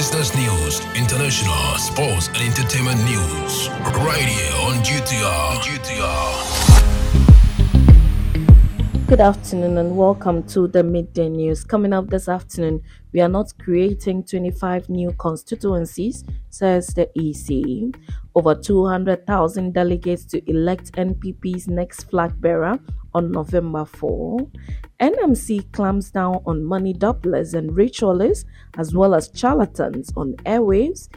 business news, international, sports, and entertainment news. Right here on GTR. GTR. Good afternoon and welcome to the midday news. Coming up this afternoon, we are not creating 25 new constituencies, says the EC. Over 200,000 delegates to elect NPP's next flag bearer on November 4. NMC clamps down on money doublers and ritualists as well as charlatans on airwaves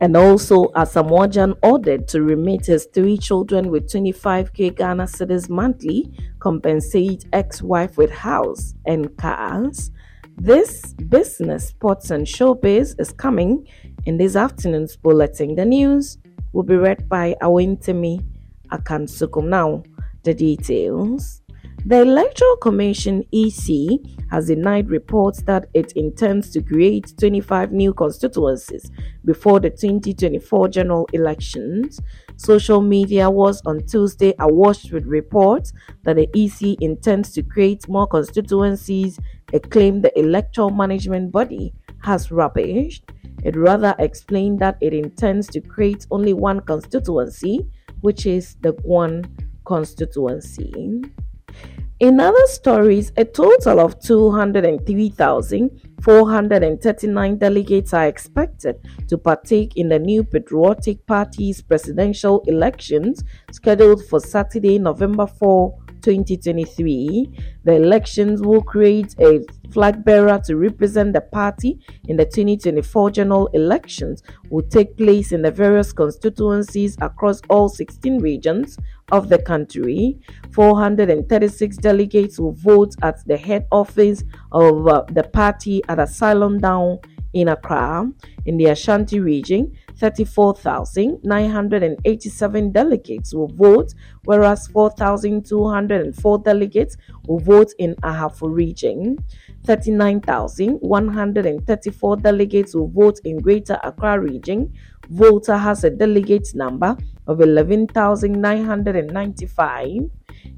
and also Asamoah ordered to remit his three children with 25k Ghana cedis monthly, compensate ex-wife with house and cars. This business, sports and showbiz is coming in this afternoon's bulletin. The news will be read by Awentemi Akansukum. Now, the details. The Electoral Commission EC has denied reports that it intends to create 25 new constituencies before the 2024 general elections. Social media was on Tuesday awash with reports that the EC intends to create more constituencies, a claim the electoral management body has rubbished. It rather explained that it intends to create only one constituency, which is the Guan constituency. In other stories, a total of 203,439 delegates are expected to partake in the new Patriotic Party's presidential elections scheduled for Saturday, November 4, 2023. The elections will create a flag bearer to represent the party in the 2024 general elections will take place in the various constituencies across all 16 regions of the country. 436 delegates will vote at the head office of uh, the party at Asylum Down in Accra. In the Ashanti region, 34,987 delegates will vote, whereas 4,204 delegates will vote in Ahafo region. 39,134 delegates will vote in Greater Accra region. Volta has a delegate number of 11,995.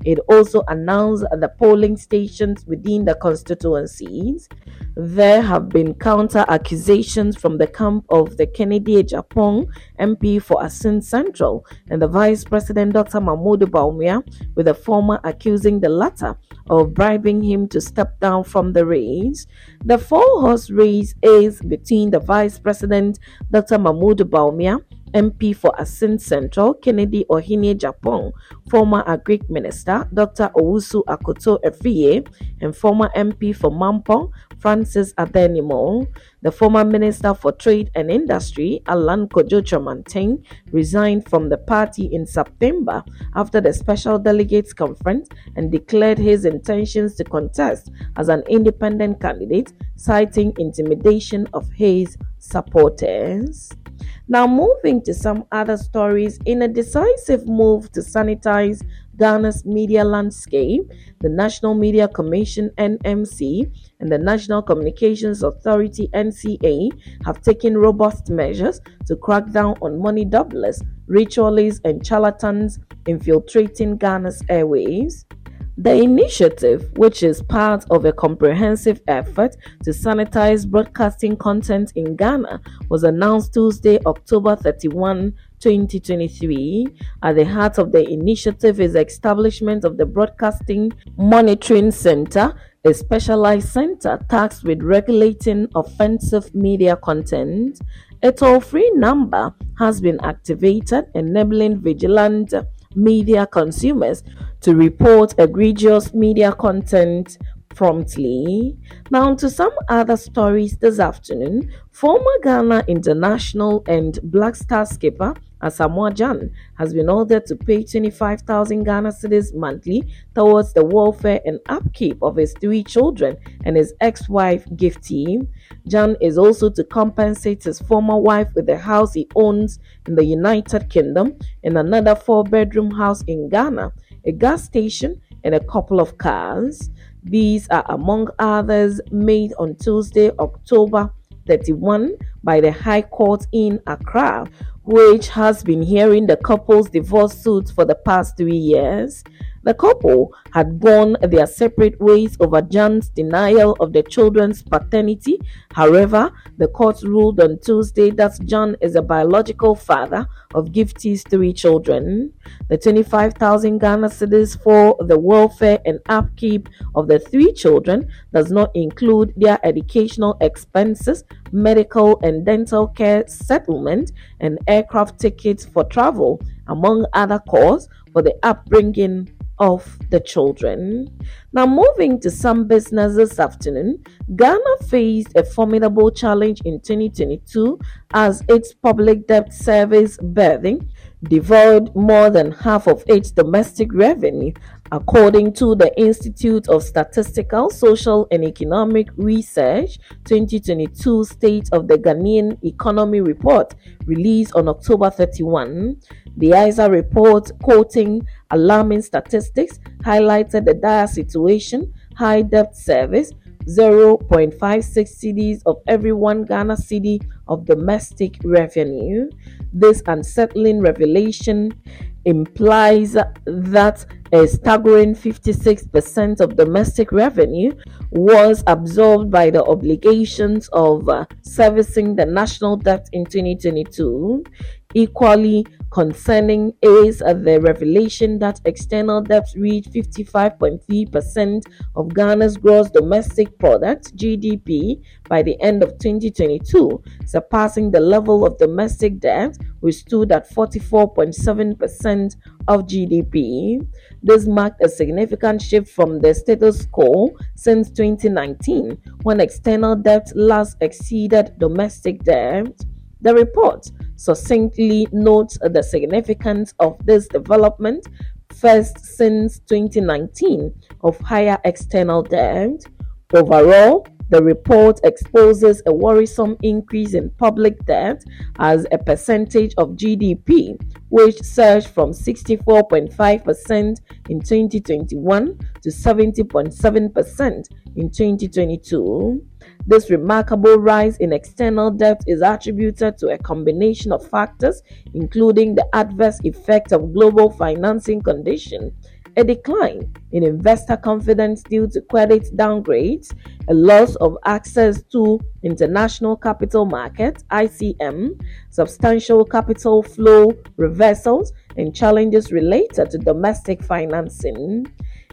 It also announced the polling stations within the constituencies. There have been counter accusations from the camp of the Kennedy Agyapong MP for Assin Central and the Vice President Dr. Mahmoud Bawumia, with the former accusing the latter of bribing him to step down from the race. The four horse race is between the Vice President Dr. Mahmoud Bawumia MP for Assin Central, Kennedy Ohene Agyapong, former Agric Minister Dr. Owusu Akoto Afriyie, and former MP for Mampong, Francis Addai-Nimoh. The former Minister for Trade and Industry, Alan Kojo Kyerematen, resigned from the party in September after the Special Delegates Conference and declared his intentions to contest as an independent candidate, citing intimidation of his supporters. Now, moving to some other stories, in a decisive move to sanitize Ghana's media landscape, the National Media Commission NMC and the National Communications Authority NCA have taken robust measures to crack down on money doublers, ritualists, and charlatans infiltrating Ghana's airwaves. The initiative, which is part of a comprehensive effort to sanitize broadcasting content in Ghana, was announced Tuesday, October 31, 2023. At the heart of the initiative is the establishment of the Broadcasting Monitoring Center, a specialized center tasked with regulating offensive media content. A toll free number has been activated, enabling vigilant media consumers to report egregious media content promptly. Now, to some other stories this afternoon. Former Ghana international and Black Star skipper Asamoah Gyan has been ordered to pay 25,000 Ghana cedis monthly towards the welfare and upkeep of his three children and his ex-wife Gifty. Gyan is also to compensate his former wife with the house he owns in the United Kingdom and another four-bedroom house in Ghana, a gas station, and a couple of cars. These are among others made on Tuesday, October 31 by the High Court in Accra, which has been hearing the couple's divorce suit for the past three years. The couple had gone their separate ways over Gyan's denial of the children's paternity. However, the court ruled on Tuesday that Jan is a biological father of Gifty's three children. The 25,000 Ghana cedis for the welfare and upkeep of the three children does not include their educational expenses, medical and dental care settlement, and aircraft tickets for travel, among other costs for the upbringing of the children. Now, moving to some business this afternoon, Ghana faced a formidable challenge in 2022 as its public debt service burden devoured more than half of its domestic revenue According to the Institute of Statistical, Social and Economic Research 2022 State of the Ghanaian Economy Report released on October 31, the ISSER report, quoting alarming statistics, highlighted the dire situation, high debt service, 0.56 cedis of every one Ghana cedi of domestic revenue. This unsettling revelation implies that a staggering 56% of domestic revenue was absorbed by the obligations of uh, servicing the national debt in 2022. Equally concerning is the revelation that external debts reach 55.3% of Ghana's gross domestic product (GDP) by the end of 2022, surpassing the level of domestic debt which stood at 44.7% of GDP. This marked a significant shift from the status quo since 2019, when external debt last exceeded domestic debt. The report succinctly notes the significance of this development first since 2019 of higher external debt. Overall, the report exposes a worrisome increase in public debt as a percentage of GDP, which surged from 64.5% in 2021 to 70.7% in 2022. This remarkable rise in external debt is attributed to a combination of factors, including the adverse effect of global financing condition, a decline in investor confidence due to credit downgrades, a loss of access to international capital markets (ICM), substantial capital flow reversals, and challenges related to domestic financing.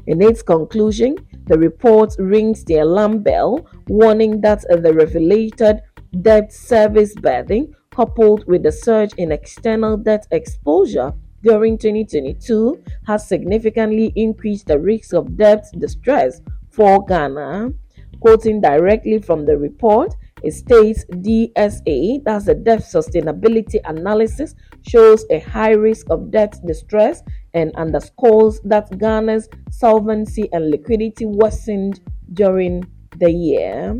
In its conclusion, the report rings the alarm bell, warning that the revelated debt service burden, coupled with the surge in external debt exposure during 2022, has significantly increased the risk of debt distress for Ghana. Quoting directly from the report, it states DSA, that's the debt sustainability analysis, shows a high risk of debt distress and underscores that Ghana's solvency and liquidity worsened during the year.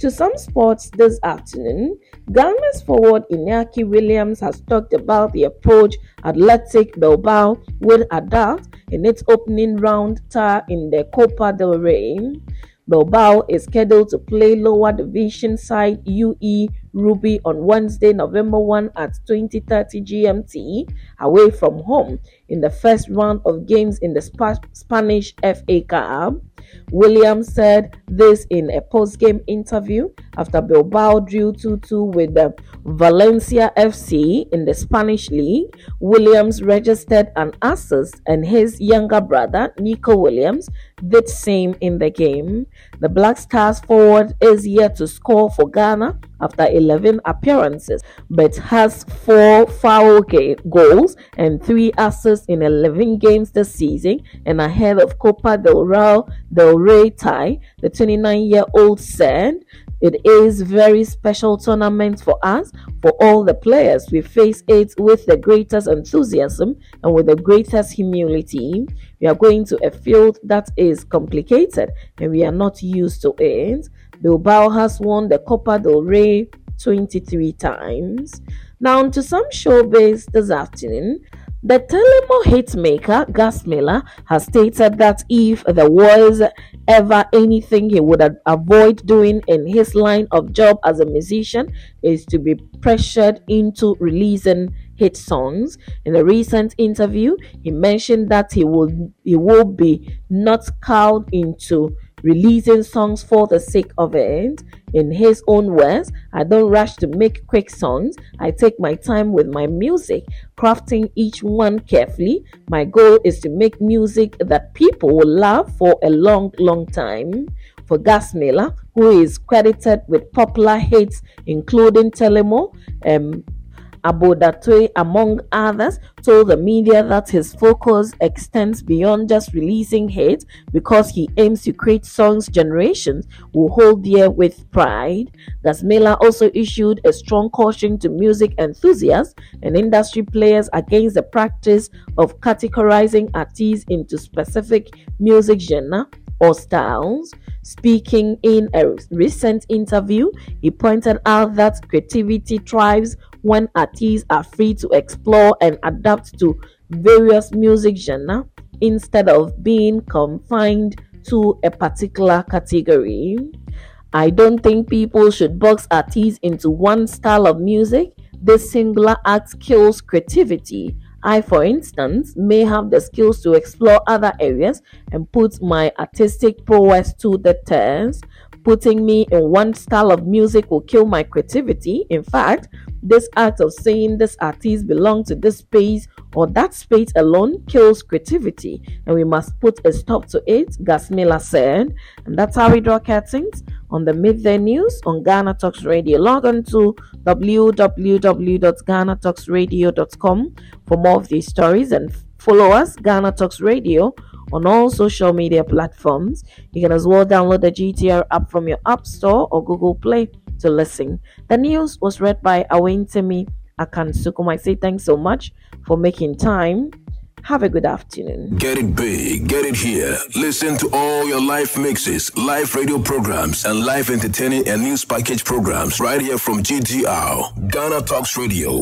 To some sports this afternoon, Ghana's forward Inaki Williams has talked about the approach Athletic Bilbao will adopt in its opening round tie in the Copa del Rey. Bilbao is scheduled to play lower division side UE Rubí on Wednesday, November 1 at 2030 GMT away from home in the first round of games in the Sp- Spanish FA Cup. Williams said this in a post-game interview after Bilbao drew 2-2 with the Valencia FC in the Spanish league. Williams registered an assist and his younger brother Nico Williams did same in the game. The Black Stars forward is yet to score for Ghana after 11 appearances but has 4 foul goals and 3 assists in 11 games this season and ahead of Copa del Rey Del Rey tie, the 29 year old said, It is very special tournament for us, for all the players. We face it with the greatest enthusiasm and with the greatest humility. We are going to a field that is complicated and we are not used to it. Bilbao has won the Copa del Rey 23 times. Now, to some showbiz this afternoon. The Telemo hitmaker Gasmilla has stated that if there was ever anything he would avoid doing in his line of job as a musician is to be pressured into releasing hit songs. In a recent interview, he mentioned that he will he will be not cowed into releasing songs for the sake of it. In his own words, I don't rush to make quick songs. I take my time with my music, crafting each one carefully. My goal is to make music that people will love for a long, long time. For Gasmilla, who is credited with popular hits including Telemo, um, Abodatoi, among others, told the media that his focus extends beyond just releasing hits because he aims to create songs generations will hold dear with pride. Gasmilla also issued a strong caution to music enthusiasts and industry players against the practice of categorizing artists into specific music genre or styles. Speaking in a recent interview, he pointed out that creativity thrives when artists are free to explore and adapt to various music genres instead of being confined to a particular category. I don't think people should box artists into one style of music. This singular act kills creativity. I, for instance, may have the skills to explore other areas and put my artistic prowess to the test. Putting me in one style of music will kill my creativity. In fact, this act of saying this artist belongs to this space or that space alone kills creativity, and we must put a stop to it, Gasmilla said. And that's how we draw curtains on the Midday News on Ghana Talks Radio. Log on to www.ghanatalksradio.com for more of these stories and follow us, Ghana Talks Radio, on all social media platforms. You can as well download the GTR app from your App Store or Google Play to listen. The news was read by Awentemi Akansukum. I say thanks so much for making time. Have a good afternoon. Get it big, get it here. Listen to all your live mixes, live radio programs, and live entertaining and news package programs right here from GTR, Ghana Talks Radio.